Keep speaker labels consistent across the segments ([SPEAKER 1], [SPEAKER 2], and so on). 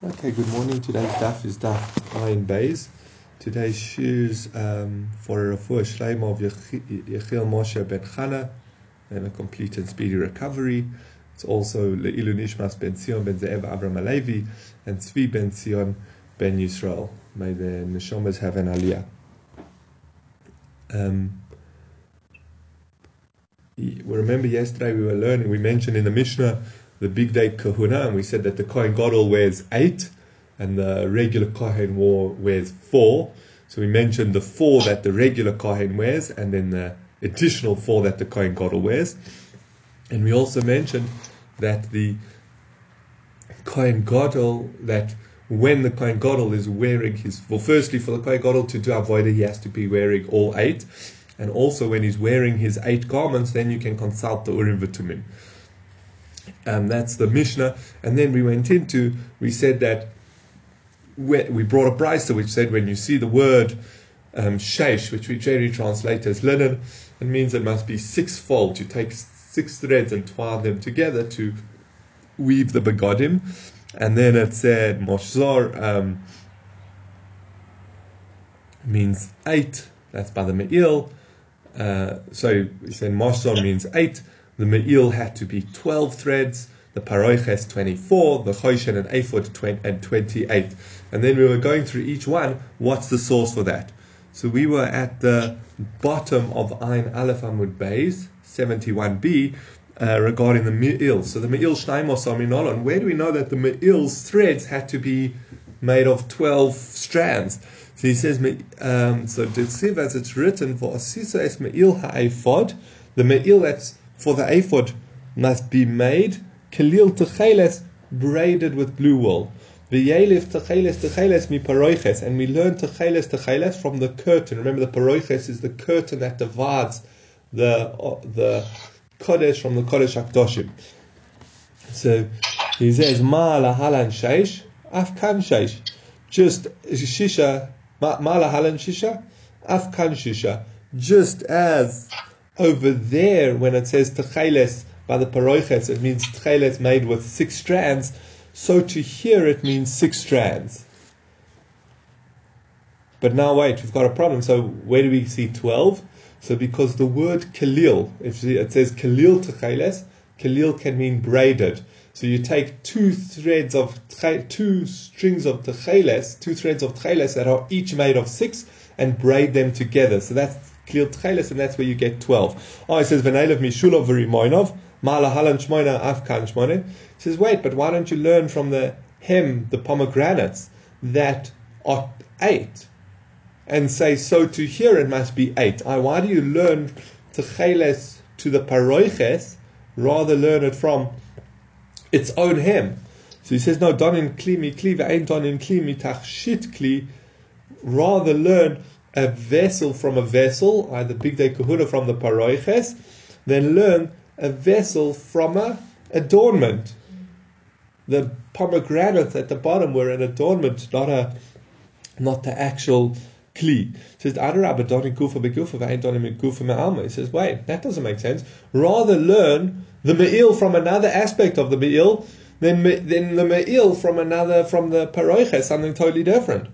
[SPEAKER 1] Okay, good morning. Today's daf is daf Ayin Beis. Today's shoes um, for a refuah shleim of Yechiel Moshe ben Chana and a complete and speedy recovery. It's also Le'ilu Nishmas ben Zion ben Ze'ev Abram Alevi and Tzvi ben Zion ben Yisrael. May the neshamas have an aliyah. Um, we remember yesterday we were learning, we mentioned in the Mishnah the bigdei kehunah, and we said that the Kohen Gadol wears eight, and the regular Kohen wears four. So we mentioned the four that the regular Kohen wears, and then the additional four that the Kohen Gadol wears. And we also mentioned that the Kohen Gadol, that when the Kohen Gadol is wearing his, well, firstly, for the Kohen Gadol to do avodah, he has to be wearing all eight. And also, when he's wearing his eight garments, then you can consult the Urim V'Tumim. Um, that's the Mishnah. And then we went into, we said that we brought a brisa which said when you see the word um, sheish, which we generally translate as linen, it means it must be sixfold. You take six threads and twine them together to weave the begodim. And then it said moshzor um, means eight. That's by the me'il. Uh, so we said moshzor means eight. The Me'il had to be 12 threads, the Paroiches 24, the Choshen and Ephod and 28. And then we were going through each one, what's the source for that? So we were at the bottom of Ein Aleph Amud Beis, 71b, uh, regarding the Me'il. So the Me'il Shnaimos Aminolon, where do we know that the Me'il's threads had to be made of 12 strands? So he says, um, so Siv, as it's written, for Asisa es Me'il ha'efod, the Me'il that's for the ephod must be made kalil techeles braided with blue wool. V'yelif techeles techeles mi paroiches, and we learn techeles techeles from the curtain. Remember, the paroiches is the curtain that divides the uh, the kodesh from the kodesh akdoshim. So he says ma lahalan sheish afkan sheish, just shisha ma lahalan shisha afkan shisha, just as over there, when it says techeles by the paroiches, it means techeles made with six strands. So to here, it means six strands. But now wait, we've got a problem. So where do we see 12? So because the word kalil, if it says kalil techeles, kalil can mean braided. So you take two threads of two strings of techeles, two threads of techeles that are each made of six, and braid them together. So that's Klil Tcheles, and that's where you get 12. Oh, it says, V'neilev mishulov v'rimoinov, ma'ala halan shmoina afkan shmoine. He says, wait, but why don't you learn from the hem, the pomegranates, that are eight, and say, so to here it must be eight. I, why do you learn Tcheles to the paroiches, rather learn it from its own hem? So he says, no, don in kli mi kli, ve'ain don in kli mi tachshit kli, rather learn a vessel from a vessel, either bigdei kehunah from the paroiches, then learn a vessel from a adornment. The pomegranates at the bottom were an adornment, not a not the actual kli. Me'alma. He says, wait, that doesn't make sense. Rather learn the me'il from another aspect of the me'il than, than the me'il from another from the paroiches, something totally different.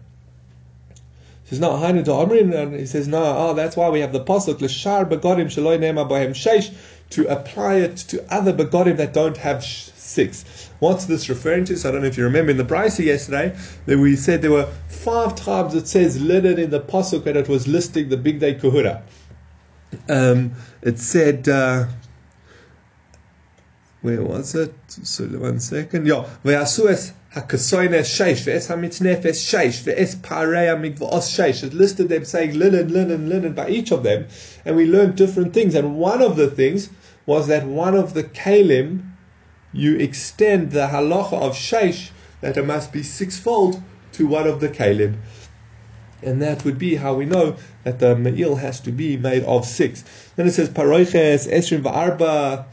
[SPEAKER 1] He says, no, Hainu to Amrin, and he says, no, oh, that's why we have the pasuk, L'shar begodim shaloi nema bohem sheish, to apply it to other begodim that don't have six. What's this referring to? So I don't know if you remember in the Brisa yesterday, that we said there were five times it says linen in the pasuk and it was listing the bigdei kehunah. Um, it said, uh, where was it? So one second. Yeah, Hakasoines sheish, ve'es hamitznefes sheish, ve'es pareya mikvaos sheish. It listed them saying linen, linen, linen by each of them, and we learned different things. And one of the things was that one of the kalim, you extend the halacha of sheish, that it must be sixfold, to one of the kalim. And that would be how we know that the me'il has to be made of six. Then it says paroiches, esrim va'arba.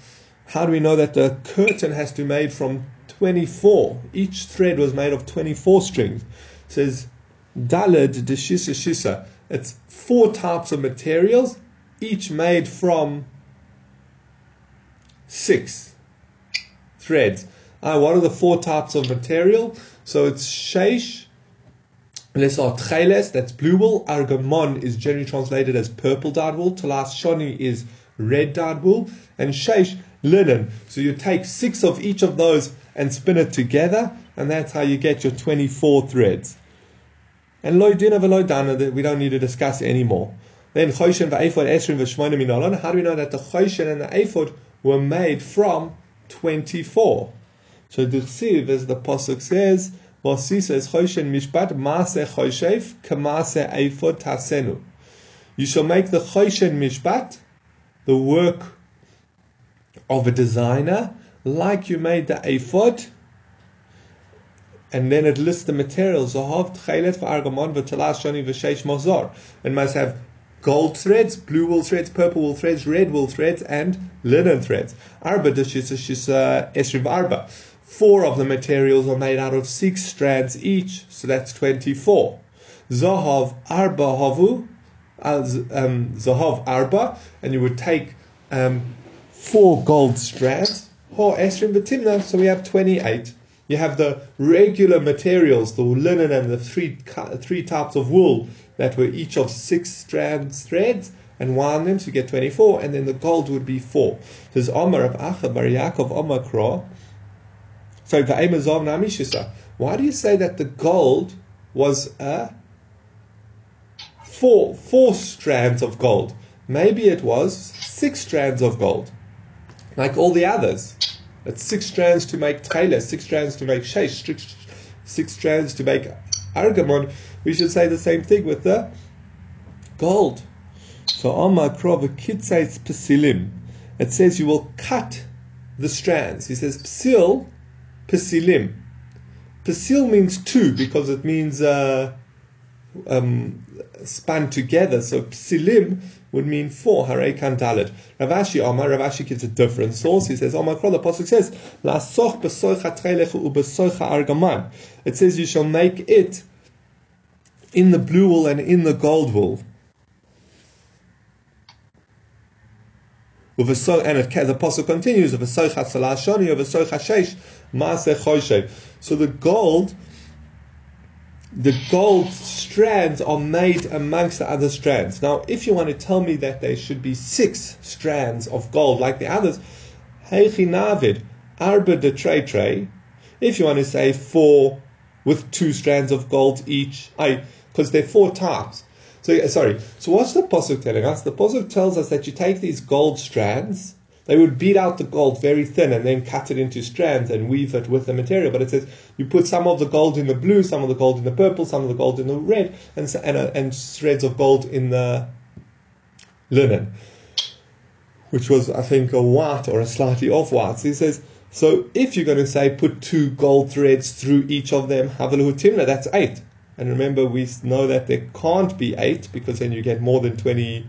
[SPEAKER 1] How do we know that the curtain has to be made from 24. Each thread was made of 24 strings. It says Dalad de Shisa. It's four types of materials, each made from six threads. Uh, what are the four types of material? So it's sheish. Let's that's blue wool. Argamon is generally translated as purple dyed wool. Talas shoni is red dyed wool. And sheish, linen. So you take six of each of those and spin it together, and that's how you get your 24 threads. And loydina veloydana that we don't need to discuss anymore. Then choshen ve'ephod esrim v'shmoina minolon. How do we know that the choshen and the ephod were made from 24? So tsiv, as the pasuk says, Vasi says choshen mishpat maase choshef kamaase ephod tasenu. You shall make the choshen mishpat, the work of a designer, like you made the ephod and then it lists the materials. It must have gold threads, blue wool threads, purple wool threads, red wool threads, and linen threads. Arba esriv arba. Four of the materials are made out of six strands each, so that's 24. Zahav arba havu, um, zahav arba, and you would take um, four gold strands. Ho esrim v'timna, so we have 28 you have the regular materials, the linen and the three, three types of wool that were each of six strands threads and wound them so you get 24, and then the gold would be four. There's Omar of Acha Bar Yaakov Omar Kro. So Why do you say that the gold was a four, four strands of gold? Maybe it was six strands of gold, like all the others. It's six strands to make tcheles, six strands to make sheish, six, six strands to make argamon. We should say the same thing with the gold. So Amar Krov Kitzaitz Pesilim. It says you will cut the strands. He says psil, pesilim. Pesil means two because it means uh, um, spun together. So psilim would mean four. Hare dalet. Rav Ashi Omar. Rav Ashi gives a different source. He says Omar Kol. The pasuk says La soch besoicha trelechu ubesoicha argaman. It says you shall make it in the blue wool and in the gold wool. With a And it, the apostle continues, So the gold the gold strands are made amongst the other strands. Now, if you want to tell me that there should be six strands of gold like the others, heichi navid, arba de tre tre. If you want to say four with two strands of gold each, I because there are four types. So sorry. So what's the pasuk telling us? The pasuk tells us that you take these gold strands they would beat out the gold very thin and then cut it into strands and weave it with the material. But it says you put some of the gold in the blue, some of the gold in the purple, some of the gold in the red, and and, uh, and threads of gold in the linen, which was I think a white or a slightly off white. So he says. So if you're going to say put two gold threads through each of them, timna, that's eight. And remember, we know that there can't be eight because then you get more than 20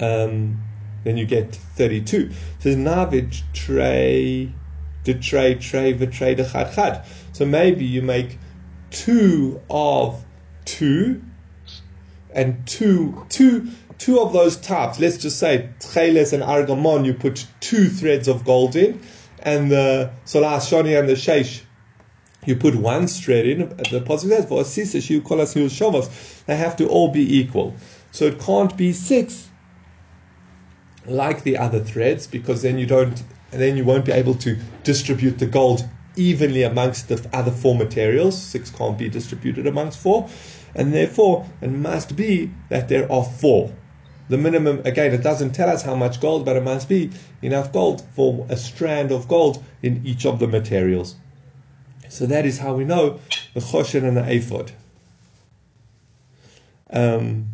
[SPEAKER 1] um, then you get 32. So navid tray, de tray, tray, v'tray, de chad chad. So maybe you make two of two, and two, two, two of those types. Let's just say tcheles and argamon, you put two threads of gold in, and the solar shoni and the sheish, you put one thread in. Uh, the positive for Asisa, you call us says, they have to all be equal. So it can't be six like the other threads because then you don't then you won't be able to distribute the gold evenly amongst the other four materials. Six can't be distributed amongst four. And therefore, it must be that there are four. The minimum, again, it doesn't tell us how much gold, but it must be enough gold for a strand of gold in each of the materials. So that is how we know the choshen and the ephod. Um,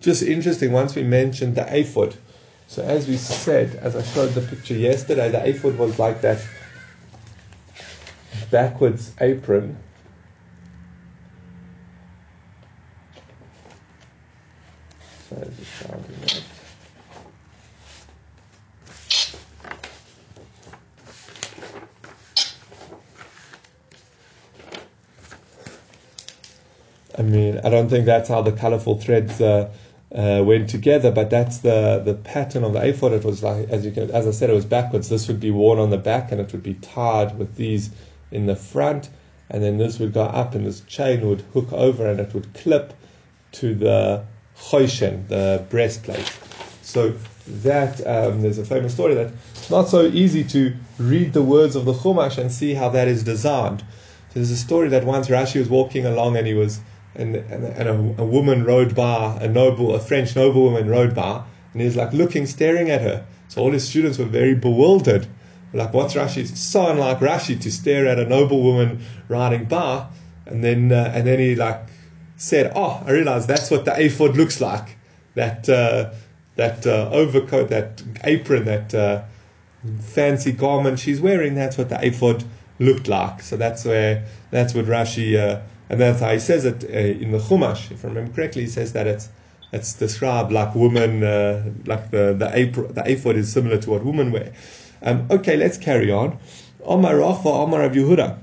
[SPEAKER 1] just interesting, once we mentioned the ephod. So as we said, as I showed the picture yesterday, the ephod was like that backwards apron. I mean, I don't think that's how the colorful threads uh, uh, went together, but that's the, the pattern of the ephod. It was like, as you can, as I said, it was backwards. This would be worn on the back, and it would be tied with these in the front, and then this would go up, and this chain would hook over, and it would clip to the choshen, the breastplate. So that um, there's a famous story that it's not so easy to read the words of the Chumash and see how that is designed. So there's a story that once Rashi was walking along and he was and, and, and a, a, woman rode by, a noble, a French noblewoman rode by, and he was like looking, staring at her. So all his students were very bewildered. Like, what's Rashi? It's so unlike Rashi to stare at a noblewoman riding by, and then uh, and then he like said, "Oh, I realize that's what the ephod looks like. That uh, that uh, overcoat, that apron, that uh, fancy garment she's wearing. That's what the ephod looked like. So that's where that's what Rashi." And that's how he says it uh, in the Chumash. If I remember correctly, he says that it's it's described like women, uh, like the the, apron, the ephod is similar to what women wear. Um, okay, let's carry on. Omar Rachva, Omar Rav Yehuda.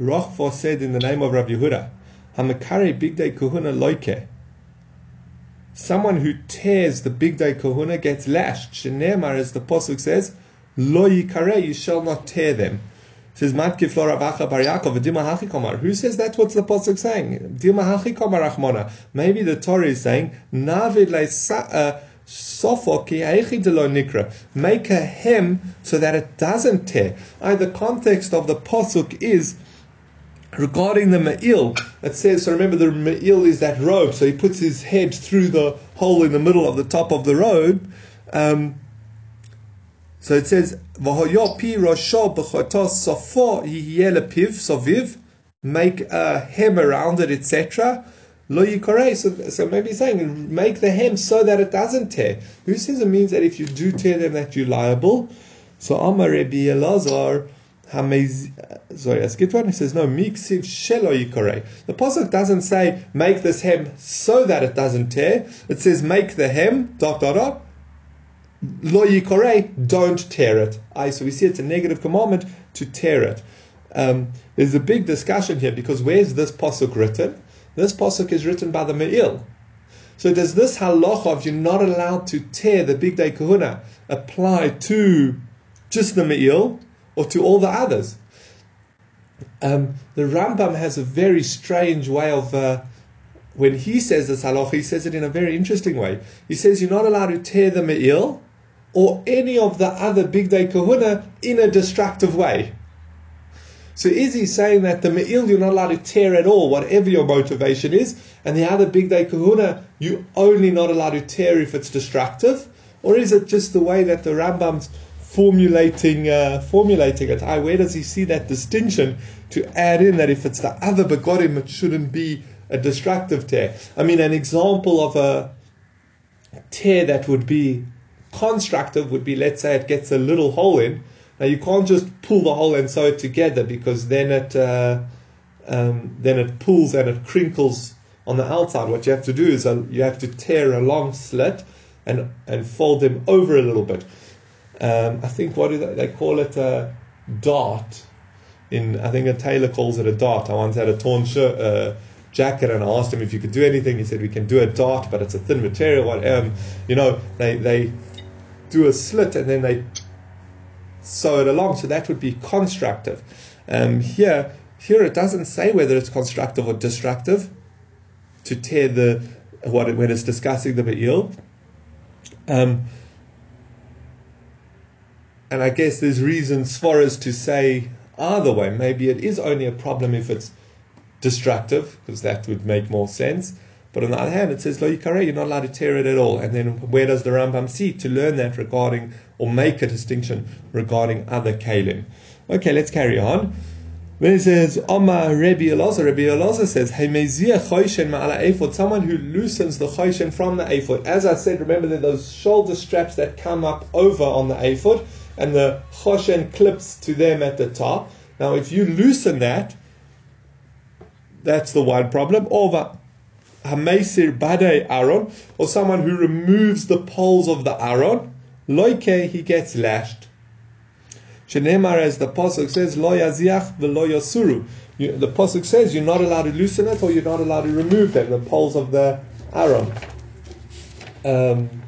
[SPEAKER 1] Rachva said in the name of Rav Yehuda, Hamakare big day loike. Someone who tears the bigdei kehunah gets lashed. Shenemar, as the pasuk says, lo yikare, you shall not tear them says Bar Yaakov. Who says that's what the pasuk saying? Maybe the Torah is saying Navid uh, nikra. Make a hem so that it doesn't tear. I, the context of the pasuk is regarding the ma'il. It says, so remember the ma'il is that robe. So he puts his head through the hole in the middle of the top of the robe. Um, so it says, pi soviv, make a hem around it, etc. Lo so, so maybe he's saying, make the hem so that it doesn't tear. Who says it means that if you do tear them that you're liable? So Amar Rabbi Elazar, sorry, let's get one. He says, no, miksiv shelo yikorei. The pasuk doesn't say, make this hem so that it doesn't tear. It says, make the hem, dot, dot, dot, Lo yikore, don't tear it. I, so we see it's a negative commandment to tear it. Um, there's a big discussion here because where's this pasuk written? This pasuk is written by the Me'il. So does this halacha of you're not allowed to tear the bigdei kehunah apply to just the Me'il or to all the others? Um, the Rambam has a very strange way of uh, when he says this halacha, he says it in a very interesting way. He says you're not allowed to tear the me'il or any of the other bigdei kehunah in a destructive way. So is he saying that the me'il you're not allowed to tear at all, whatever your motivation is, and the other bigdei kehunah you only not allowed to tear if it's destructive? Or is it just the way that the Rambam's formulating uh, formulating it? I, where does he see that distinction to add in that if it's the other begodim it shouldn't be a destructive tear? I mean, an example of a tear that would be constructive would be, let's say, it gets a little hole in. Now you can't just pull the hole and sew it together because then it uh, um, then it pulls and it crinkles on the outside. What you have to do is uh, you have to tear a long slit and and fold them over a little bit. Um, I think what do they, they call it a dart. In I think a tailor calls it a dart. I once had a torn shirt. Uh, jacket and I asked him if you could do anything. He said we can do a dart, but it's a thin material. Um, you know, they they do a slit and then they sew it along. So that would be constructive. Um, here, here it doesn't say whether it's constructive or destructive to tear the what when it's discussing the be'il. Um, and I guess there's reasons for us to say either way. Maybe it is only a problem if it's destructive, because that would make more sense. But on the other hand, it says, Lo yikare, you're not allowed to tear it at all. And then where does the Rambam see to learn that regarding, or make a distinction regarding other kalim? Okay, let's carry on. When it says, Oma Rebbe Elazar, Rebbe Elazar says, ephod, someone who loosens the choshen from the ephod. As I said, remember that those shoulder straps that come up over on the ephod, and the choshen clips to them at the top. Now, if you loosen that, that's the one problem. Over Hamesir Bade Aron, or someone who removes the poles of the Aron, Loike, he gets lashed. Shenemar, as the Pasuk says, Lo Yaziach v'lo Yasuru. The Pasuk says you're not allowed to loosen it or you're not allowed to remove them, the poles of the Aaron. Um,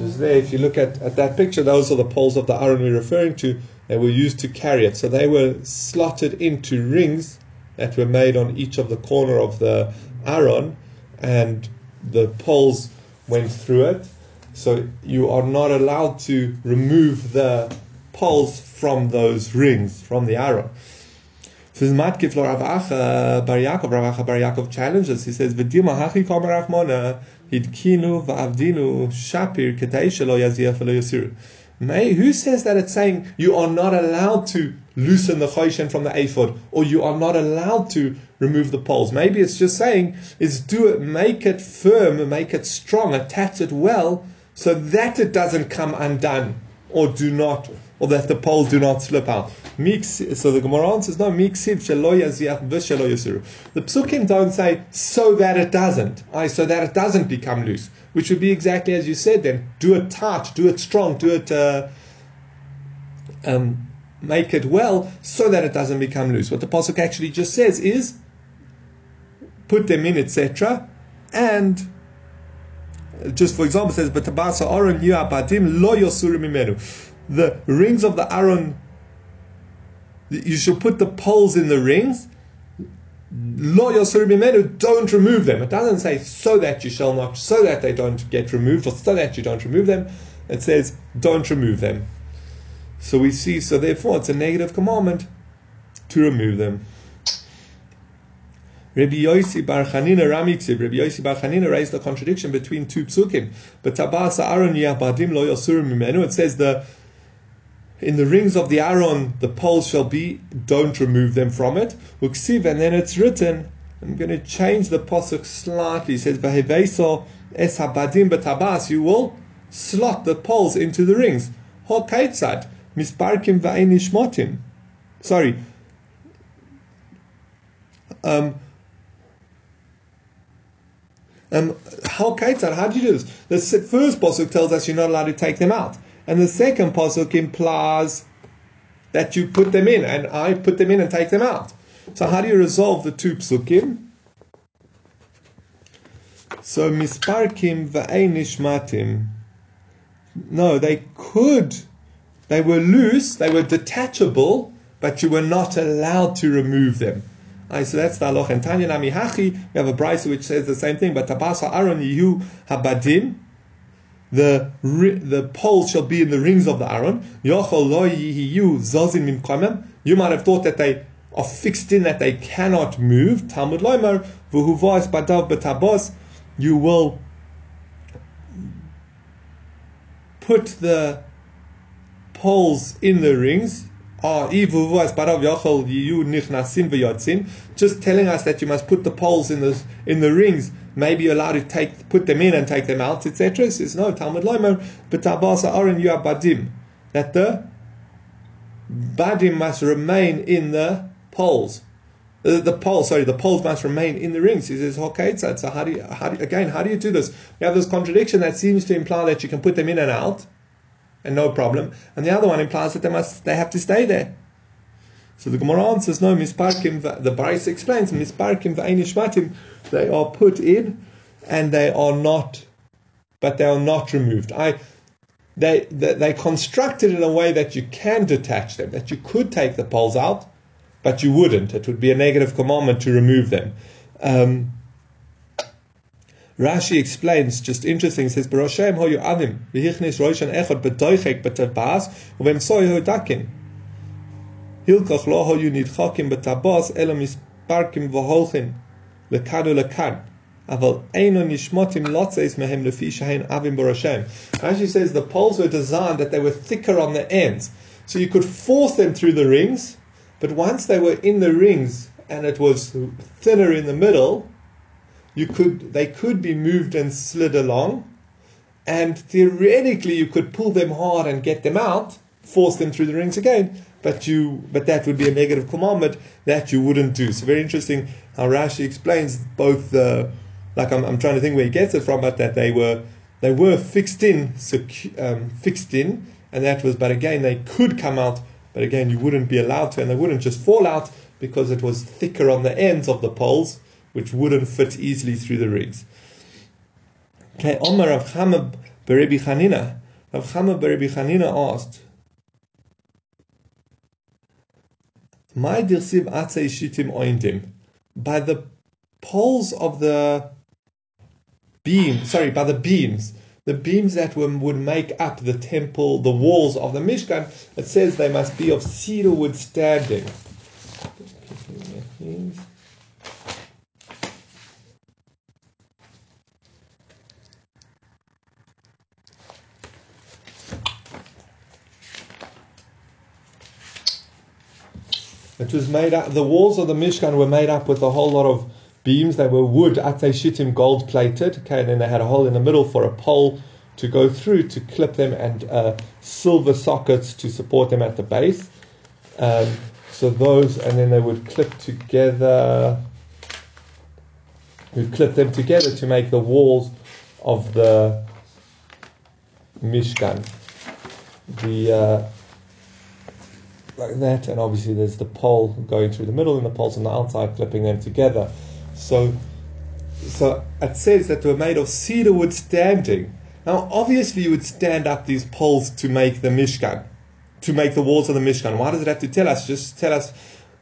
[SPEAKER 1] just there, if you look at, at that picture, those are the poles of the Aron we're referring to. They were used to carry it. So they were slotted into rings that were made on each of the corner of the Aron, and the poles went through it. So you are not allowed to remove the poles from those rings, from the Aron. So this Matkif Rav Acha Bar Yaakov, Rav Acha Bar Yaakov challenges. He says, "V'dima hachi kol Rachmana hidkinu va'avdinu shapir kedei shelo yaziyah v'lo yasiru." May, who says that it's saying you are not allowed to loosen the choshen from the ephod, or you are not allowed to remove the poles? Maybe it's just saying is do it, make it firm, make it strong, attach it well, so that it doesn't come undone, or do not, or that the poles do not slip out. So the Gemara answers, no, the psukim don't say so that it doesn't, so that it doesn't become loose, which would be exactly as you said then. Do it tight, do it strong, do it, uh, um, make it well, so that it doesn't become loose. What the pasuk actually just says is, put them in, etc., and just for example, says, "But tabasa aron badim lo mimenu." The rings of the Aron you should put the poles in the rings. Lo don't remove them. It doesn't say so that you shall not, so that they don't get removed, or so that you don't remove them. It says don't remove them. So we see, so therefore it's a negative commandment to remove them. Rabbi Yossi Bar Chanina Ramiksib, Rabbi Yossi Bar Chanina raised the contradiction between two psukim. But Tabasa Aron Yabadim Lo Yosurim Mimenu, it says the in the rings of the Aron, the poles shall be, don't remove them from it. Uksiv, and then it's written, I'm going to change the posuk slightly. It says, Vaheveso es habadim betabas, you will slot the poles into the rings. Ho kaitzad, misparkim va'enishmotim. Sorry. Um, um, how do you do this? The first posuk tells us you're not allowed to take them out. And the second pasuk implies that you put them in, and I put them in and take them out. So how do you resolve the two psukim? So misparkim va'einishmatim. No, they could. They were loose. They were detachable, but you were not allowed to remove them. Right, so that's the halach. And Tanya Nami Hachi, we have a brisa which says the same thing. But tabasa Aron Yehu Habadim the the poles shall be in the rings of the Aron. You might have thought that they are fixed in, that they cannot move. Talmud Loimar, badav betabos. You will put the poles in the rings. Ah, Just telling us that you must put the poles in the in the rings maybe you're allowed to take put them in and take them out, etc. It Says no, Talmud Loimer, but Tabasa Aron you are badim. That the badim must remain in the poles. The, the pole, sorry, the poles must remain in the rings. He says, okay, so, so how do you, how do again, how do you do this? You have this contradiction that seems to imply that you can put them in and out, and no problem, and the other one implies that they must, they have to stay there. So the Gemara answers, no, misparkim, the Baris explains, misparkim v'einishmatim, they are put in and they are not, but they are not removed. I, they, they, they constructed in a way that you can detach them, that you could take the poles out, but you wouldn't. It would be a negative commandment to remove them. Um, Rashi explains, just interesting, says, Baroshem ho avim, v'hichnis roishan echot dakin. Hilkach lo hoyu nidchakim betabas ela misparkim v'holchin lekadu lekan. Aval eino nishmotim lotzeis mehem lefi shahin avim borashem. Rashi says the poles were designed that they were thicker on the ends. So you could force them through the rings, but once they were in the rings and it was thinner in the middle, you could they could be moved and slid along. And theoretically you could pull them hard and get them out, force them through the rings again but you but that would be a negative commandment that you wouldn't do. So very interesting how Rashi explains both the like I'm, I'm trying to think where he gets it from, but that they were they were fixed in um, fixed in, and that was but again they could come out, but again you wouldn't be allowed to, and they wouldn't just fall out, because it was thicker on the ends of the poles, which wouldn't fit easily through the rings. Okay, Omar Rav Chama Berebi Chanina. Rav Chama Berebi Chanina asked, My dirsib atzei shitim oindim. By the poles of the beam, sorry, by the beams, the beams that were, would make up the temple, the walls of the Mishkan, it says they must be of cedar wood standing. It was made up, the walls of the Mishkan were made up with a whole lot of beams. They were wood, atay shittim, gold plated. Okay, and then they had a hole in the middle for a pole to go through to clip them and uh, silver sockets to support them at the base. Um, so those, and then they would clip together, would clip them together to make the walls of the Mishkan. The uh, like that, and obviously there's the pole going through the middle and the poles on the outside clipping them together. So, so it says that they were made of cedar wood standing. Now, obviously, you would stand up these poles to make the Mishkan, to make the walls of the Mishkan. Why does it have to tell us? Just tell us,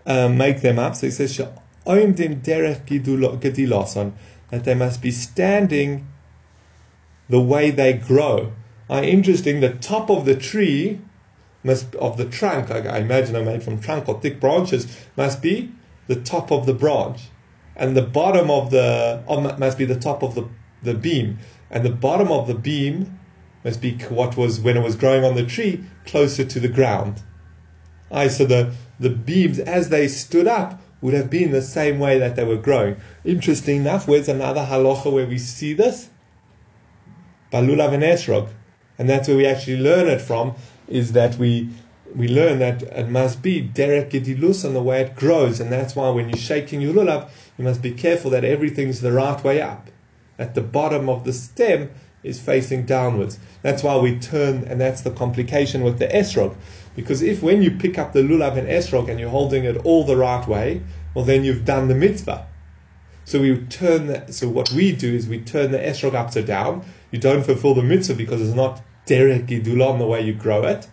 [SPEAKER 1] um, make them up. So he says, derech that they must be standing the way they grow. Uh, interesting, the top of the tree must of the trunk, I, I imagine are made from trunk or thick branches, must be the top of the branch. And the bottom of the must be the top of the, the beam. And the bottom of the beam must be what was when it was growing on the tree, closer to the ground. Aye, so the, the beams as they stood up would have been the same way that they were growing. Interesting enough, where's another halacha where we see this? Balulav and. And that's where we actually learn it from, is that we we learn that it must be derek gedilus on the way it grows, and that's why when you're shaking your lulav, you must be careful that everything's the right way up. At the bottom of the stem is facing downwards. That's why we turn, and that's the complication with the esrog. Because if when you pick up the lulav and esrog and you're holding it all the right way, well then you've done the mitzvah. So we turn the, so what we do is we turn the esrog upside down. You don't fulfill the mitzvah because it's not derek gidulam the way you grow it.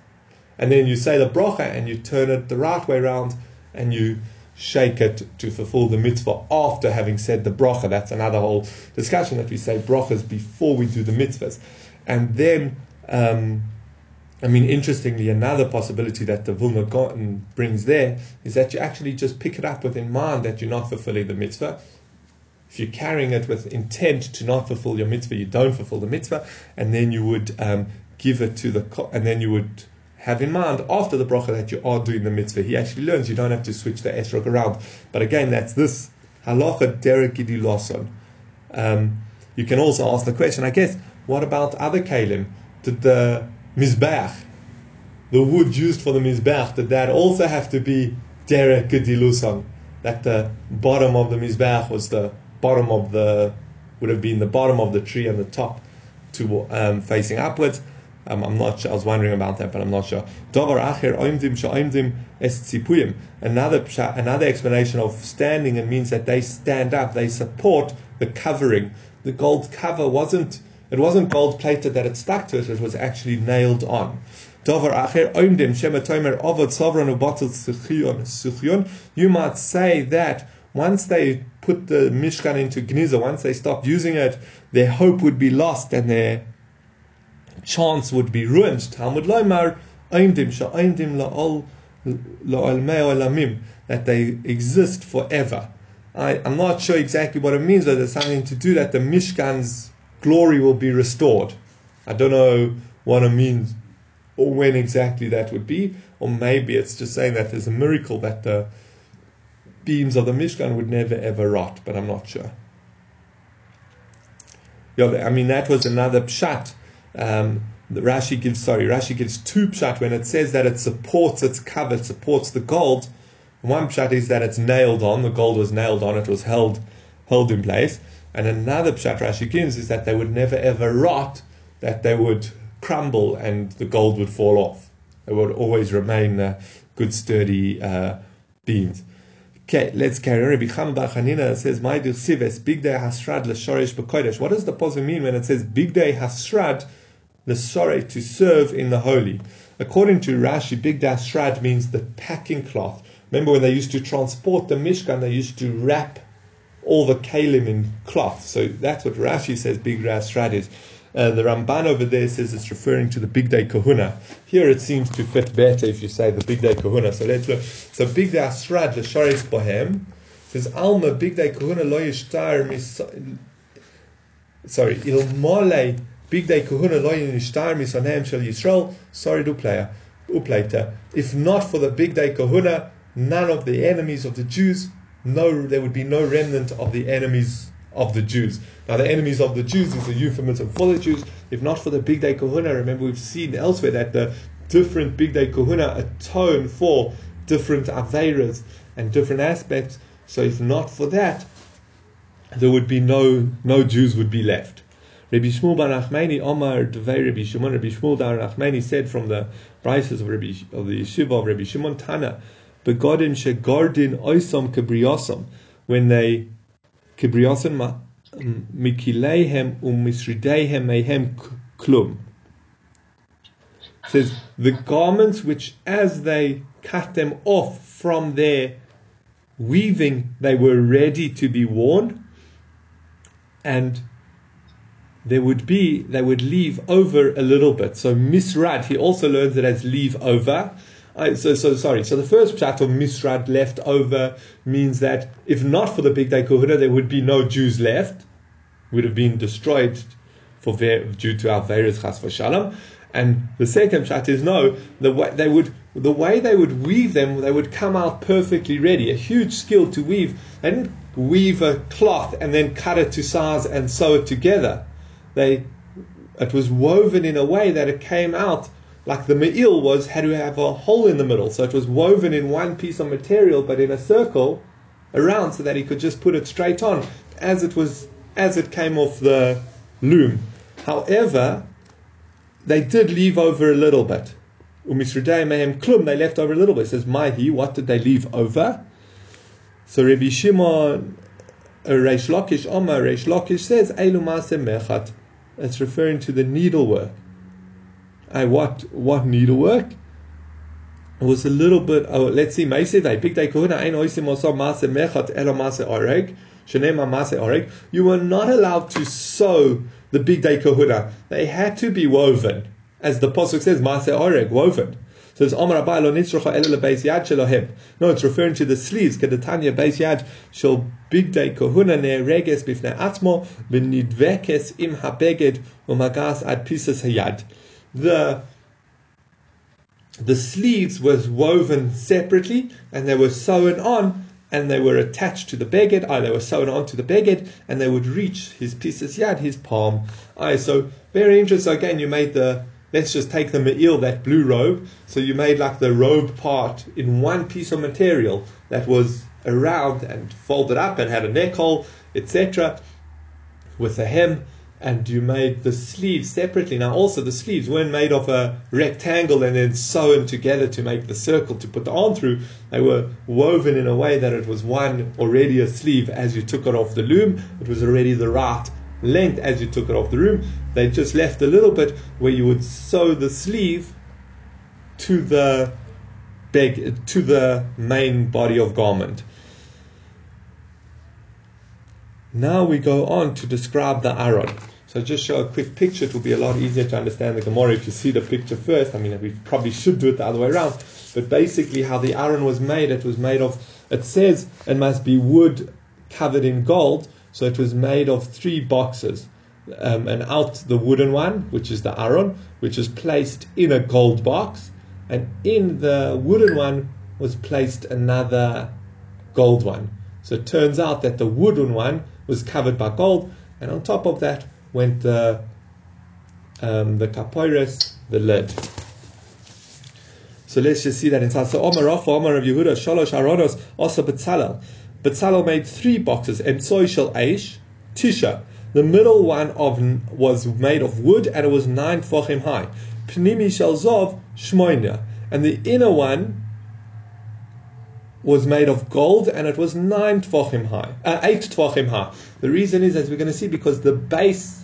[SPEAKER 1] And then you say the bracha and you turn it the right way around and you shake it to fulfill the mitzvah after having said the bracha. That's another whole discussion that we say brachas before we do the mitzvahs. And then, um, I mean, interestingly, another possibility that the Vilna Gaon brings there is that you actually just pick it up with in mind that you're not fulfilling the mitzvah. If you're carrying it with intent to not fulfill your mitzvah, you don't fulfill the mitzvah, and then you would um, give it to the, and then you would have in mind after the bracha that you are doing the mitzvah. He actually learns you don't have to switch the esrog around. But again, that's this halacha derek gidiloson. Um, you can also ask the question, I guess, what about other kalim? Did the mizbeach, the wood used for the mizbeach, did that also have to be derek gidiluson? That the bottom of the mizbeach was the bottom of the would have been the bottom of the tree and the top to um, facing upwards. Um, I'm not sure. I was wondering about that, but I'm not sure. Another another explanation of standing it means that they stand up, they support the covering. The gold cover wasn't it wasn't gold plated that it stuck to it; it was actually nailed on. You might say that once they put the Mishkan into Gniza, once they stopped using it, their hope would be lost and their chance would be ruined. Talmud Loimar, Oimdim, Sha'oimdim la'ol la'olmei that they exist forever. I, am not sure exactly what it means, but there's something to do that the Mishkan's glory will be restored. I don't know what it means or when exactly that would be, or maybe it's just saying that there's a miracle that the beams of the Mishkan would never ever rot, but I'm not sure. Yeah, I mean that was another pshat um, Rashi gives, sorry, Rashi gives two pshat when it says that it supports its cover, it supports the gold. One pshat is that it's nailed on, the gold was nailed on, it was held, held in place. And another pshat Rashi gives is that they would never ever rot, that they would crumble and the gold would fall off. They would always remain uh, good, sturdy uh, beams. Okay, let's carry on. Rabbi Chama Bar Chanina says, "My sives big day hasrad l'shoresh b'kodesh." What does the pasuk mean when it says big day hasrad l'shoresh to serve in the holy? According to Rashi, big day hasrad means the packing cloth. Remember when they used to transport the mishkan, they used to wrap all the kalim in cloth. So that's what Rashi says big day hasrad is. Uh, the Ramban over there says it's referring to the bigdei kehunah. Here it seems to fit better if you say the bigdei kehunah. So let's look. So big day asrad l'sharis bohem says alma bigdei kehunah lo yishtar mis. Sorry, il mole bigdei kehunah lo yishtar misonem shel Yisrael. Sorry, duplaya, uplater. If not for the bigdei kehunah, none of the enemies of the Jews, no, there would be no remnant of the enemies of the Jews. Now, the enemies of the Jews is a euphemism for the Jews. If not for the Bigdei Kehunah, remember we've seen elsewhere that the different Bigdei Kehunah atone for different Averas and different aspects. So, if not for that, there would be no no Jews would be left. Rabbi Shmuel Bar Nachmani Omar Devei Rabbi Shimon Rabbi Shmuel Bar Nachmani said from the prices of Rabbi of the yeshiva of Rabbi Shimon Tana, begodin shegardin oisom kebriosam when they kibriosan mikileihem umisrideihem mehem klum. Says the garments which, as they cut them off from their weaving, they were ready to be worn, and there would be they would leave over a little bit. So misrad, he also learns it as leave over. I, so, so sorry. So the first chat of misrad left over means that if not for the bigdei kehunah, there would be no Jews left, would have been destroyed for due to our various chas shalom. And the second chat is no, the way they would the way they would weave them, they would come out perfectly ready. A huge skill to weave. They didn't weave a cloth and then cut it to size and sew it together. They it was woven in a way that it came out like the me'il was had to have a hole in the middle. So it was woven in one piece of material but in a circle around so that he could just put it straight on as it was as it came off the loom. However, they did leave over a little bit. Umisridei mehem klum, they left over a little bit. It says, Mahi, what did they leave over? So Rabbi Shimon, uh, Reish Lakish, Omar, Reish Lakish says, Eilu mechat. It's referring to the needlework. I what what needlework? Was a little bit. Oh, let's see. Meise they bigdei kehunah ein eh, oisim also mase mechat elo oreg. Oreg. You were not allowed to sew the bigdei kehunah. They had to be woven, as the pasuk says, mase oreg, woven. So it's Omar Abaye lo nitzrocha ele lebeis yad shelohem. No, it's referring to the sleeves. Kedetanya beis yad shel day kahuna ne reges bifne atmo v'nidvekes im habeged umagas ad pisas hayad. The the sleeves was woven separately and they were sewn on and they were attached to the beged. Oh, they were sewn onto the beged and they would reach his pieces yad, his palm. Oh, so very interesting. Again, you made the let's just take the me'il, that blue robe. So you made like the robe part in one piece of material that was around and folded up and had a neck hole, etc. With a hem and you made the sleeves separately. Now, also the sleeves weren't made of a rectangle and then sewn together to make the circle to put the arm through. They were woven in a way that it was one already a sleeve as you took it off the loom. It was already the right length as you took it off the room. They just left a little bit where you would sew the sleeve to the beg to the main body of garment. Now we go on to describe the Aron. So just show a quick picture. It will be a lot easier to understand the Gemara if you see the picture first. I mean, we probably should do it the other way around. But basically, how the Aron was made, it was made of, it says it must be wood covered in gold. So it was made of three boxes. Um, and out the wooden one, which is the Aron, which is placed in a gold box. And in the wooden one was placed another gold one. So it turns out that the wooden one was covered by gold, and on top of that went the um, the kapoiris, the lid. So let's just see that inside. So Omar Rafa, Omar of Yehuda, Shalosh Aronos, also Betzalel. Betzalel made three boxes, and Shel Aish, Tisha. The middle one of was made of wood, and it was nine fochim high. Pnimi Shel Zov, Shmoina. And the inner one was made of gold and it was nine tvachim high, uh, eight tvachim high. The reason is, as we're going to see, because the base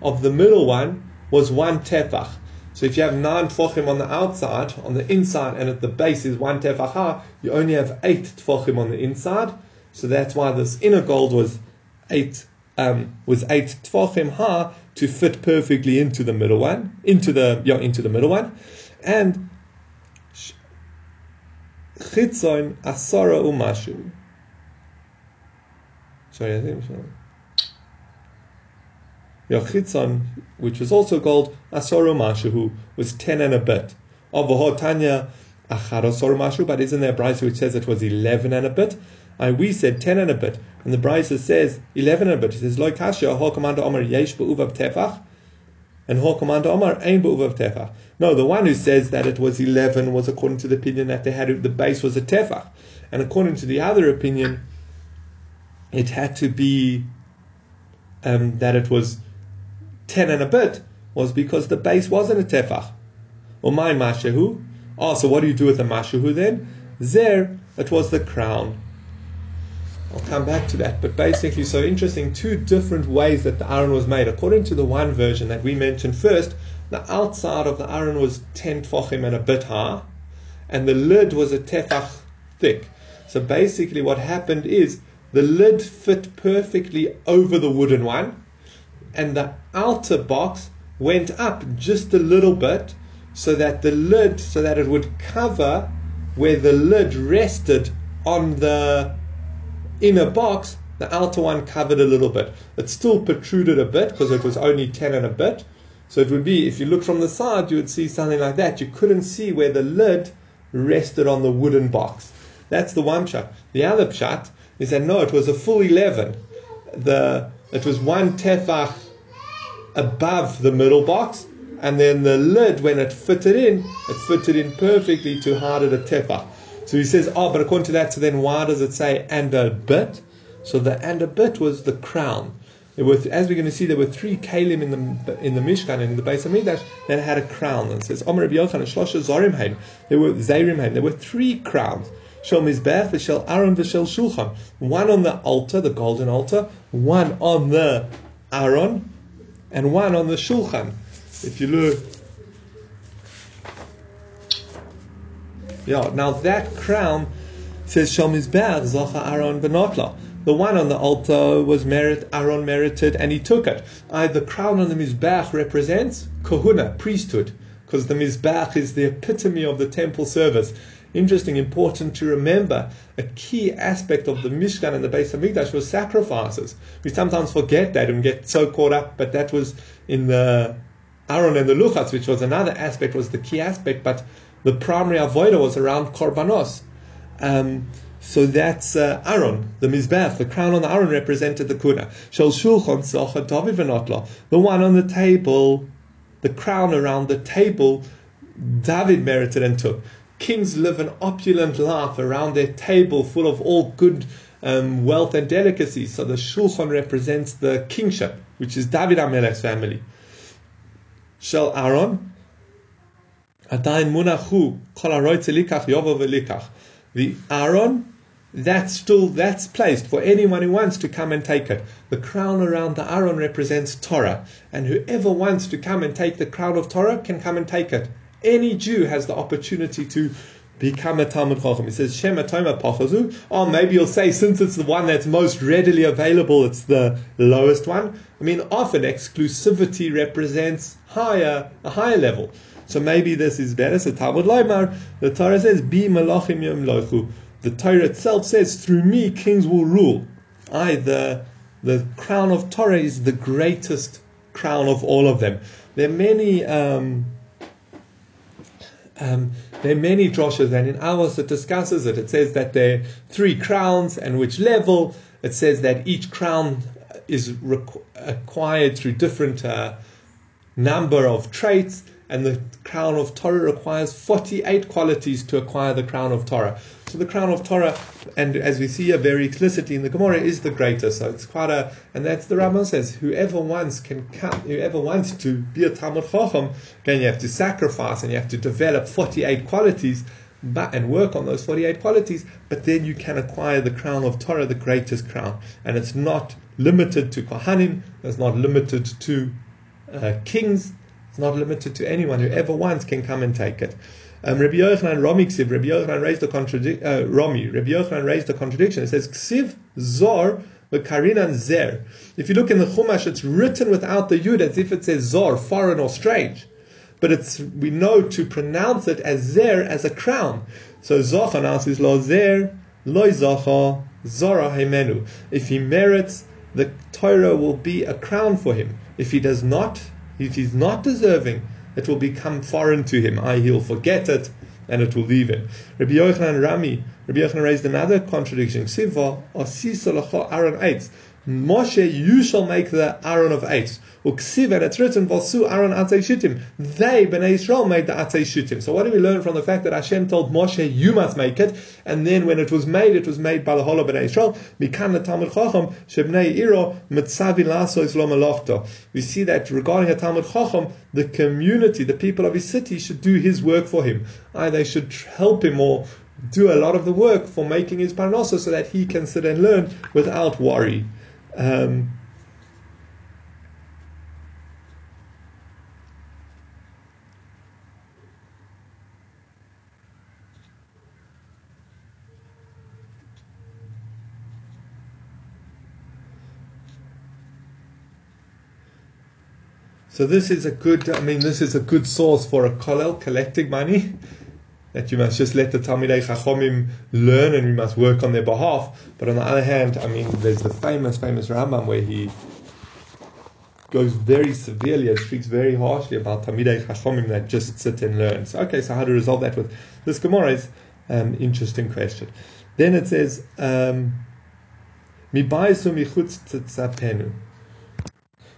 [SPEAKER 1] of the middle one was one tefach. So if you have nine tefachim on the outside, on the inside, and at the base is one tefach high, you only have eight tefachim on the inside. So that's why this inner gold was eight um, was eight tefachim high to fit perfectly into the middle one, into the yeah, into the middle one, and chitzon asara umashu. Sorry, I think. So. Yochitzon, which was also called Asoro Mashu, was ten and a bit. Of Tanya Acharosor Mashu, but isn't there a Brisa which says it was eleven and a bit? And we said ten and a bit, and the Brisa says eleven and a bit. It says Loi Kasha, Ho Commander Omar Yesh Be'uvav Tefach, and Ho Commander Omar Ein Be'uvav Tefach. No, the one who says that it was eleven was according to the opinion that they had the base was a Tefach, and according to the other opinion, it had to be um, that it was ten and a bit was because the base wasn't a tefach. Or my mashahu. Oh, so what do you do with the mashahu then? There, it was the crown. I'll come back to that. But basically, so interesting, two different ways that the aron was made. According to the one version that we mentioned first, the outside of the aron was 10 tefachim and a bit high, and the lid was a tefach thick. So basically, what happened is the lid fit perfectly over the wooden one, and the outer box went up just a little bit so that the lid, so that it would cover where the lid rested on the inner box, the outer one covered a little bit. It still protruded a bit because it was only 10 and a bit. So it would be, if you look from the side, you would see something like that. You couldn't see where the lid rested on the wooden box. That's the one shot. The other shot is that no, it was a full 11. The, it was one tefach above the middle box, and then the lid, when it fitted in, it fitted in perfectly to hide the tefach. So he says, oh, but according to that, so then why does it say and a bit? So the and a bit was the crown. Were, as we're going to see, there were three kalim in the in the Mishkan and in the Beis Hamikdash that had a crown. And it says, Yochanan, Shlosha Zorimheim. There were Zerimheim. There were three crowns. Shel Mizbech, V'Shel Aron, V'Shel Shulchan. One on the altar, the golden altar. One on the Aron, and one on the Shulchan. If you look, yeah. Now that crown says Shel Mizbeach Zacha Aaron Benotla. The one on the altar was merit, Aaron merited, and he took it. I, the crown on the Mizbeach represents Kohuna, priesthood, because the Mizbeach is the epitome of the temple service interesting, important to remember. A key aspect of the Mishkan and the Beis Hamikdash was sacrifices. We sometimes forget that and get so caught up, but that was in the Aron and the Luchas, which was another aspect, was the key aspect, but the primary avodah was around Korbanos. Um, so that's uh, Aaron, the Mizbech, the crown on the Aaron represented the Kuna. Shel Shulchan Zocha David Venotla, the one on the table, the crown around the table, David merited and took kings live an opulent life around their table full of all good um, wealth and delicacies. So the Shulchan represents the kingship, which is David Amelech's family. Shel Aron, The Aron, that's still that's placed for anyone who wants to come and take it. The crown around the Aron represents Torah, and whoever wants to come and take the crown of Torah can come and take it. Any Jew has the opportunity to become a Talmud Chacham. He says, Shema Toma Pachazu. Oh, maybe you'll say, since it's the one that's most readily available, it's the lowest one. I mean, often exclusivity represents higher, a higher level. So maybe this is better. So Talmud Loimar, the Torah says, Bi Malachim Yom Lochu. The Torah itself says, through me kings will rule. I, the, the crown of Torah is the greatest crown of all of them. There are many, um, um, there are many droshes, and in ours it discusses it. It says that there are three crowns and which level. It says that each crown is requ- acquired through different uh, number of traits, and the crown of Torah requires 48 qualities to acquire the crown of Torah. So the crown of Torah, and as we see here very explicitly in the Gemara, is the greatest. So it's quite a, and that's the Rambam says, whoever wants can come, whoever wants to be a Talmud Chacham, then you have to sacrifice and you have to develop 48 qualities. but, and work on those 48 qualities, but then you can acquire the crown of Torah, the greatest crown. And it's not limited to Kohanim, it's not limited to uh, kings, not limited to anyone. Whoever wants can come and take it. Um, Rabbi Yochanan Rami Ksiv, Rabbi Yochanan raised a contradiction, uh, Rami, Rabbi Yochanan raised a contradiction. It says, Ksiv Zor Karinan Zer. If you look in the Chumash, it's written without the Yud as if it says Zor, foreign or strange. But it's we know to pronounce it as Zer as a crown. So Zocha now Lo Zer, Lo Zocha, Zora Hemenu. If he merits, the Torah will be a crown for him. If he does not, if he's not deserving, it will become foreign to him. I he'll forget it and it will leave him. Rabbi Yochanan Rami, Rabbi Yochanan raised another contradiction. Siva Aron eight. Moshe, you shall make the Aron of eight. Uksiv, and it's written, Vasu Aron Atzei Shittim. They, Bnei Israel, made the Atzei Shittim. So what do we learn from the fact that Hashem told Moshe, you must make it, and then when it was made, it was made by the whole of Bnei Israel. Mikan Shebnei Iro. We see that regarding a Talmud Chacham, the community, the people of his city should do his work for him. Either they should help him or do a lot of the work for making his parnasa so that he can sit and learn without worry. Um, So this is a good. I mean, this is a good source for a kollel collecting money. That you must just let the Talmidei Chachomim learn, and we must work on their behalf. But on the other hand, I mean, there's the famous, famous Rambam where he goes very severely and speaks very harshly about Talmidei Chachomim that just sit and learn. So, okay, so how to resolve that with this Gemara is an um, interesting question. Then it says, um.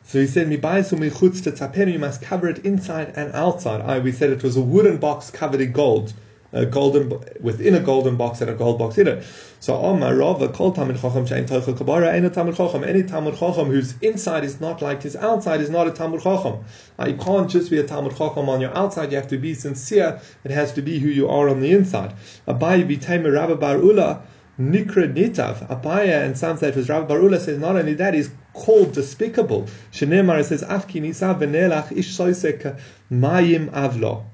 [SPEAKER 1] So he said, You must cover it inside and outside. I, we said it was a wooden box covered in gold. A golden within a golden box and a gold box in it. So Omar Rava called Talmud Chacham Shein Toichel Kabara Ain't a Chacham. Any Talmud Chacham whose inside is not like his outside is not a Talmud Chacham. You can't just be a Talmud Chacham on your outside. You have to be sincere. It has to be who you are on the inside. Abaye Vitayim Rabba Bar Ula Nikra Nitav. Abaye and some say it was Rabbi Barula says not only that, he's called despicable. Shenemar says Afki Nisav Venelach Ish Soisek Mayim Avlo.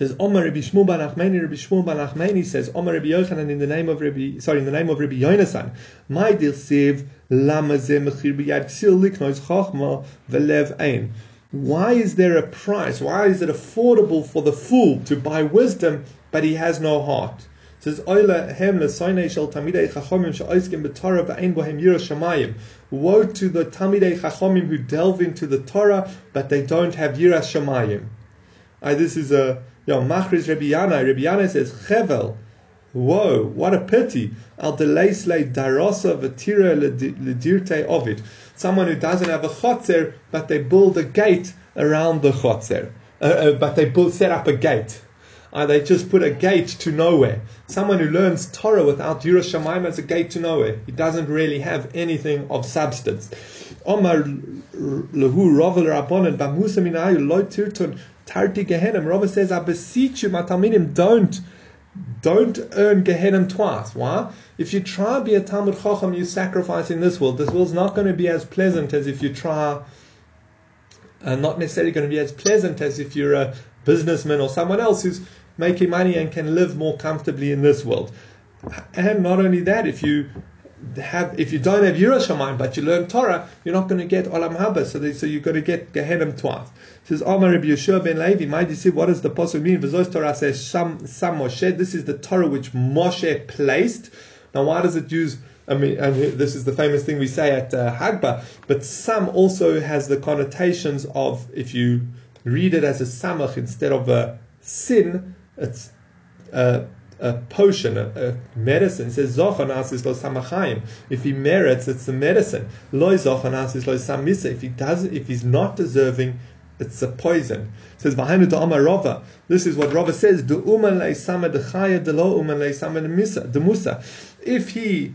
[SPEAKER 1] Says Omar Rabbi Shmuel ben Nachmani, Rabbi Shmuel ben Nachmani says Omar Rabbi Yochanan in the name of Rabbi, sorry, in the name of Rabbi Yonasan. My dear siv lama ze mechir biyad tzil liknois chachma velev ein. Why is there a price? Why is it affordable for the fool to buy wisdom, but he has no heart? says Oila hem lesoinei shel tamidei chachomim she'oiskim b'Torah v'ein bohem yira shamayim. Woe to the tamidei chachomim who delve into the Torah but they don't have yira shamayim. This is a you know, Machriz Rabbi Yannai. Rabbi Yannai says Chevel. Whoa, what a pity. Al deleisle darosa v'tira ledirte ovid. Someone who doesn't have a chotzer, but they build a gate around the chotzer. Uh, uh, but they build, set up a gate. Uh, they just put a gate to nowhere. Someone who learns Torah without Yiras Shamayim has a gate to nowhere. He doesn't really have anything of substance. Omar lehu rovel rabbonin b'musa minayu lo tirtun tarti gehenim. Rava says, I beseech you, mataminim, don't don't earn Gehenim twice. Why? If you try to be a Talmud Chacham, you sacrifice in this world. This world's not going to be as pleasant as if you try, uh, not necessarily going to be as pleasant as if you're a businessman or someone else who's making money and can live more comfortably in this world. And not only that, if you have, if you don't have Yiras Shamayim, but you learn Torah, you're not going to get Olam Haba. So, they, so you've got to get Gehenim twice. Says, Omar Rabbi Yehoshua ben Levi, might you see what does the Apostle mean? V'zos Torah says, Sam, Sam Moshe. This is the Torah which Moshe placed. Now, why does it use I mean, and this is the famous thing we say at uh, Hagba, but some also has the connotations of if you read it as a samach instead of a sin, it's a, a potion, a, a, medicine. It says zochanas is lo samachayim. If he merits, it's the medicine. Lo zochanas is lo samisa. If he doesn't, if he's not deserving, it's a poison. It says v'hainu da'ama rova. This is what Rava says. Du uman le'isama dechaya de lo uman le'isama de musa. If he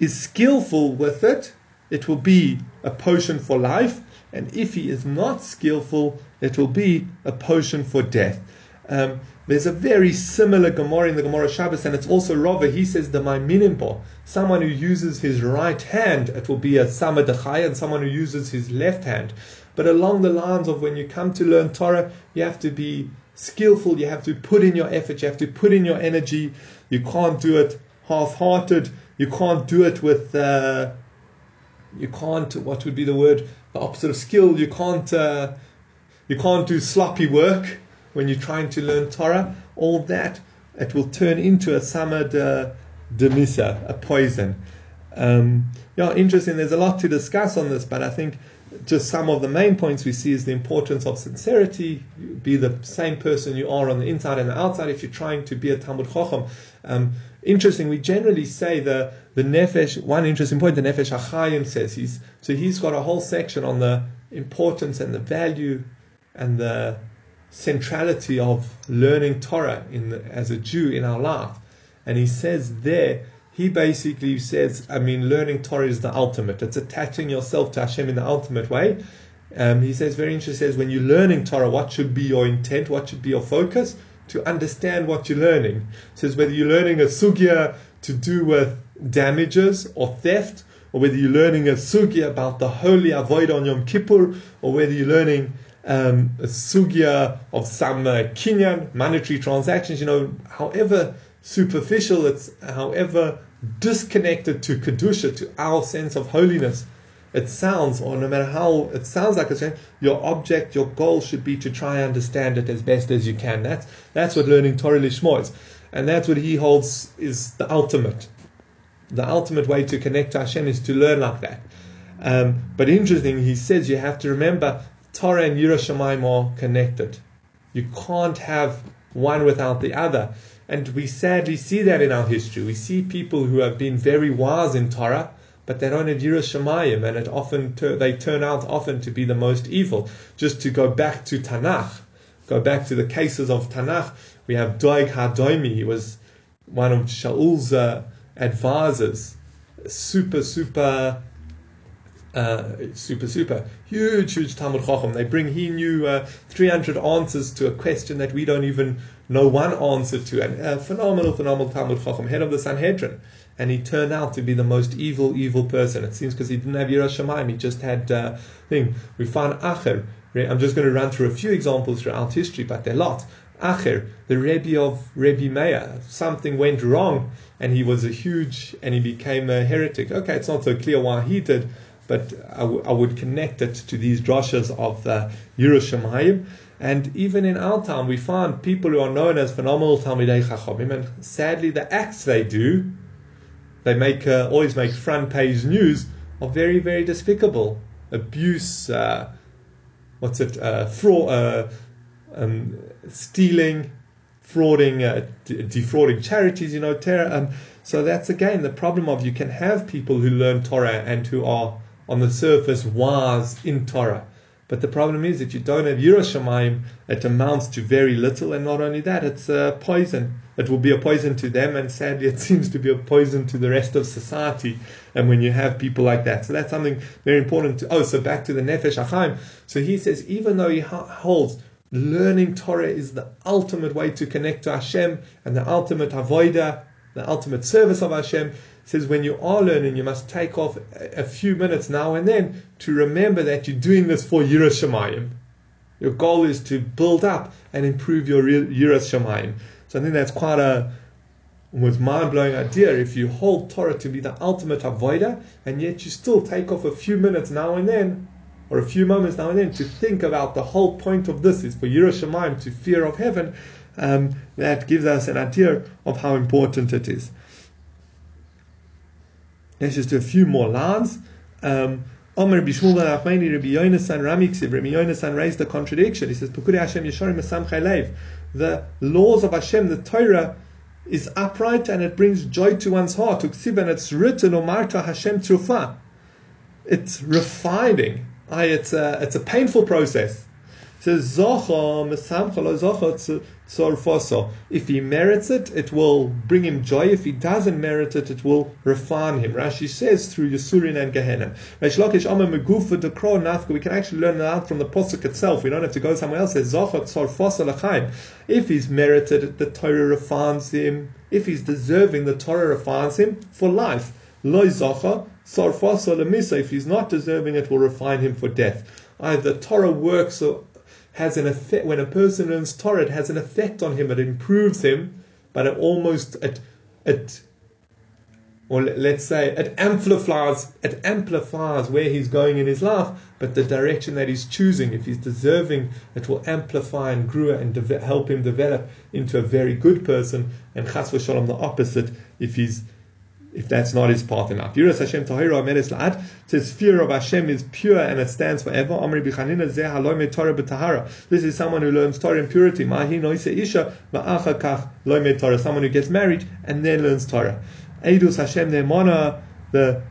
[SPEAKER 1] is skillful with it, it will be a potion for life. And if he is not skillful, it will be a potion for death. Um, there's a very similar Gemara in the Gemara Shabbos, and it's also Rava. He says the Maiminimpo, someone who uses his right hand, it will be a Samadachai, and someone who uses his left hand. But along the lines of when you come to learn Torah, you have to be skillful, you have to put in your effort, you have to put in your energy. You can't do it half hearted, you can't do it with, uh, you can't, what would be the word, the opposite of skill, you can't, uh, you can't do sloppy work when you're trying to learn Torah, all that, it will turn into a samad uh, demisa, a poison. Um, yeah, interesting. There's a lot to discuss on this, but I think just some of the main points we see is the importance of sincerity. Be the same person you are on the inside and the outside if you're trying to be a Talmud Chacham. Um, interesting, we generally say the, the Nefesh, one interesting point, the Nefesh HaChaim says, he's, so he's got a whole section on the importance and the value and the centrality of learning Torah in the, as a Jew in our life. And he says there, he basically says, I mean, learning Torah is the ultimate. It's attaching yourself to Hashem in the ultimate way. Um, he says, very interesting, says, when you're learning Torah, what should be your intent? What should be your focus? To understand what you're learning. Says, whether you're learning a sugya to do with damages or theft, or whether you're learning a sugya about the holy avodah on Yom Kippur, or whether you're learning um, sugya of some uh, kinyan, monetary transactions, you know, however superficial it's, however disconnected to kedusha, to our sense of holiness, it sounds, or no matter how it sounds like it's your object, your goal should be to try and understand it as best as you can. That's that's what learning Torah Lishmo is, and that's what he holds is the ultimate. The ultimate way to connect to Hashem is to learn like that. Um, but interesting, he says you have to remember Torah and Yiras Shamayim are connected. You can't have one without the other. And we sadly see that in our history. We see people who have been very wise in Torah, but they don't have Yiras Shamayim, and it often they turn out often to be the most evil. Just to go back to Tanakh, go back to the cases of Tanakh, we have Doeg Hadoimi. He was one of Shaul's uh, advisors, super, super uh, super, super huge, huge Talmud Chacham. They bring, he knew uh, 300 answers to a question that we don't even know one answer to. And a phenomenal, phenomenal Talmud Chacham, head of the Sanhedrin. And he turned out to be the most evil, evil person. It seems because he didn't have Yiras Shamayim, he just had uh, thing. We found Acher. I'm just going to run through a few examples throughout history, but there are lots. Acher, the Rebbe of Rebbe Meir, something went wrong and he was a huge, and he became a heretic. Okay, it's not so clear why he did, but I, w- I would connect it to these drashas of uh, Yiras Shamayim. And even in our time, we find people who are known as phenomenal Talmidei Chachamim, and sadly, the acts they do, they make uh, always make front page news, are very, very despicable. Abuse, uh, what's it, uh, fraud, uh, um, stealing, frauding, uh, de- defrauding charities, you know, terror. Um, so that's again the problem of you can have people who learn Torah and who are on the surface wise in Torah. But the problem is that you don't have Yiras Shamayim, it amounts to very little, and not only that, it's a poison. It will be a poison to them, and sadly, it seems to be a poison to the rest of society. And when you have people like that, so that's something very important. To, oh, so back to the Nefesh HaChaim. So he says, even though he holds learning Torah is the ultimate way to connect to Hashem and the ultimate avodah, the ultimate service of Hashem, says when you are learning, you must take off a, few minutes now and then to remember that you're doing this for Yiras Shamayim. Your goal is to build up and improve your Yiras Shamayim. So I think that's quite a almost mind-blowing idea if you hold Torah to be the ultimate avodah and yet you still take off a few minutes now and then or a few moments now and then to think about the whole point of this is for Yiras Shamayim to fear of heaven um, that gives us an idea of how important it is. Let's just do a few more lines. Um, Omer Bishmul Rabbi Yonasan. Rabbi raised a contradiction. He says, Hashem Esam The laws of Hashem, the Torah, is upright and it brings joy to one's heart. And it's written, Hashem Trufa. It's refining. It's a, it's a painful process. Says Tzorfoso. If he merits it, it will bring him joy. If he doesn't merit it, it will refine him. Rashi says through Yisurin and Gehenna. Reish Lakish Megufa Dekro Nafka. We can actually learn that from the pasuk itself. We don't have to go somewhere else. Says Zocha Tzorfoso Lachaim. If he's merited it, the Torah refines him. If he's deserving, the Torah refines him for life. Loi Zocha Tzorfoso. If he's not deserving, it will refine him for death. Either Torah works or has an effect when a person learns Torah, it has an effect on him. It improves him, but it almost it it or let's say it amplifies it amplifies where he's going in his life, but the direction that he's choosing, if he's deserving, it will amplify and grow and de- help him develop into a very good person. And chas v'shalom the opposite if he's if that's not his path enough. Yiras Hashem Tahira Ameres La'ad says fear of Hashem is pure and it stands forever. Amri Bichanina Zeh Torah B'Tahara. This is someone who learns Torah in purity. Mahi Noise Isha Ma'acha Kach Loime Torah. Someone who gets married and then learns Torah. Eidus Hashem Ne'emona the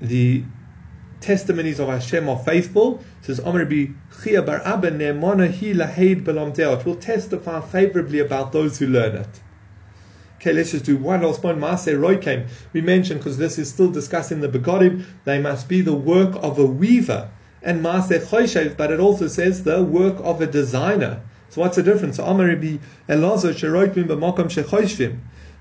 [SPEAKER 1] the testimonies of Hashem are faithful. It says Amr Chia Bar Abba Ne'emona Hi Laheid Belam It will testify favorably about those who learn it. Okay, let's just do one last point. Maaseh Roikem, we mentioned because this is still discussing the begodim, they must be the work of a weaver. And Maaseh Choishev, but it also says the work of a designer. So what's the difference? So Amaribi Elazo Sheroikim B'Makom Shechoishvim.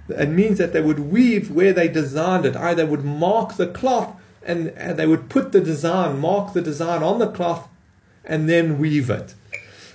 [SPEAKER 1] It means that they would weave where they designed it. Either they would mark the cloth and, and they would put the design, mark the design on the cloth, and then weave it.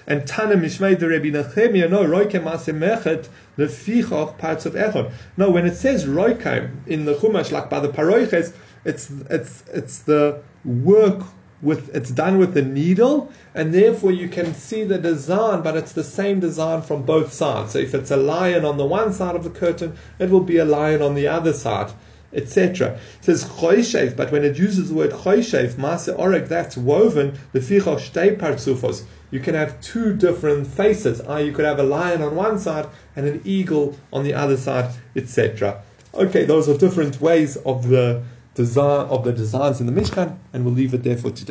[SPEAKER 1] And Tana Mishmei the Rebbe Nechemia, no, Roikem Asemechet, the Fichoch parts of Echon. No, when it says Roikem in the Chumash, like by the Paroiches, it's, it's, it's the work with, it's done with the needle, and therefore you can see the design, but it's the same design from both sides. So if it's a lion on the one side of the curtain, it will be a lion on the other side etc. It says choishev, but when it uses the word choishev, maase oreg, that's woven, the fichoch shtei partsufos. You can have two different faces. Uh, you could have a lion on one side and an eagle on the other side, etc. Okay, those are different ways of the design of the designs in the Mishkan, and we'll leave it there for today.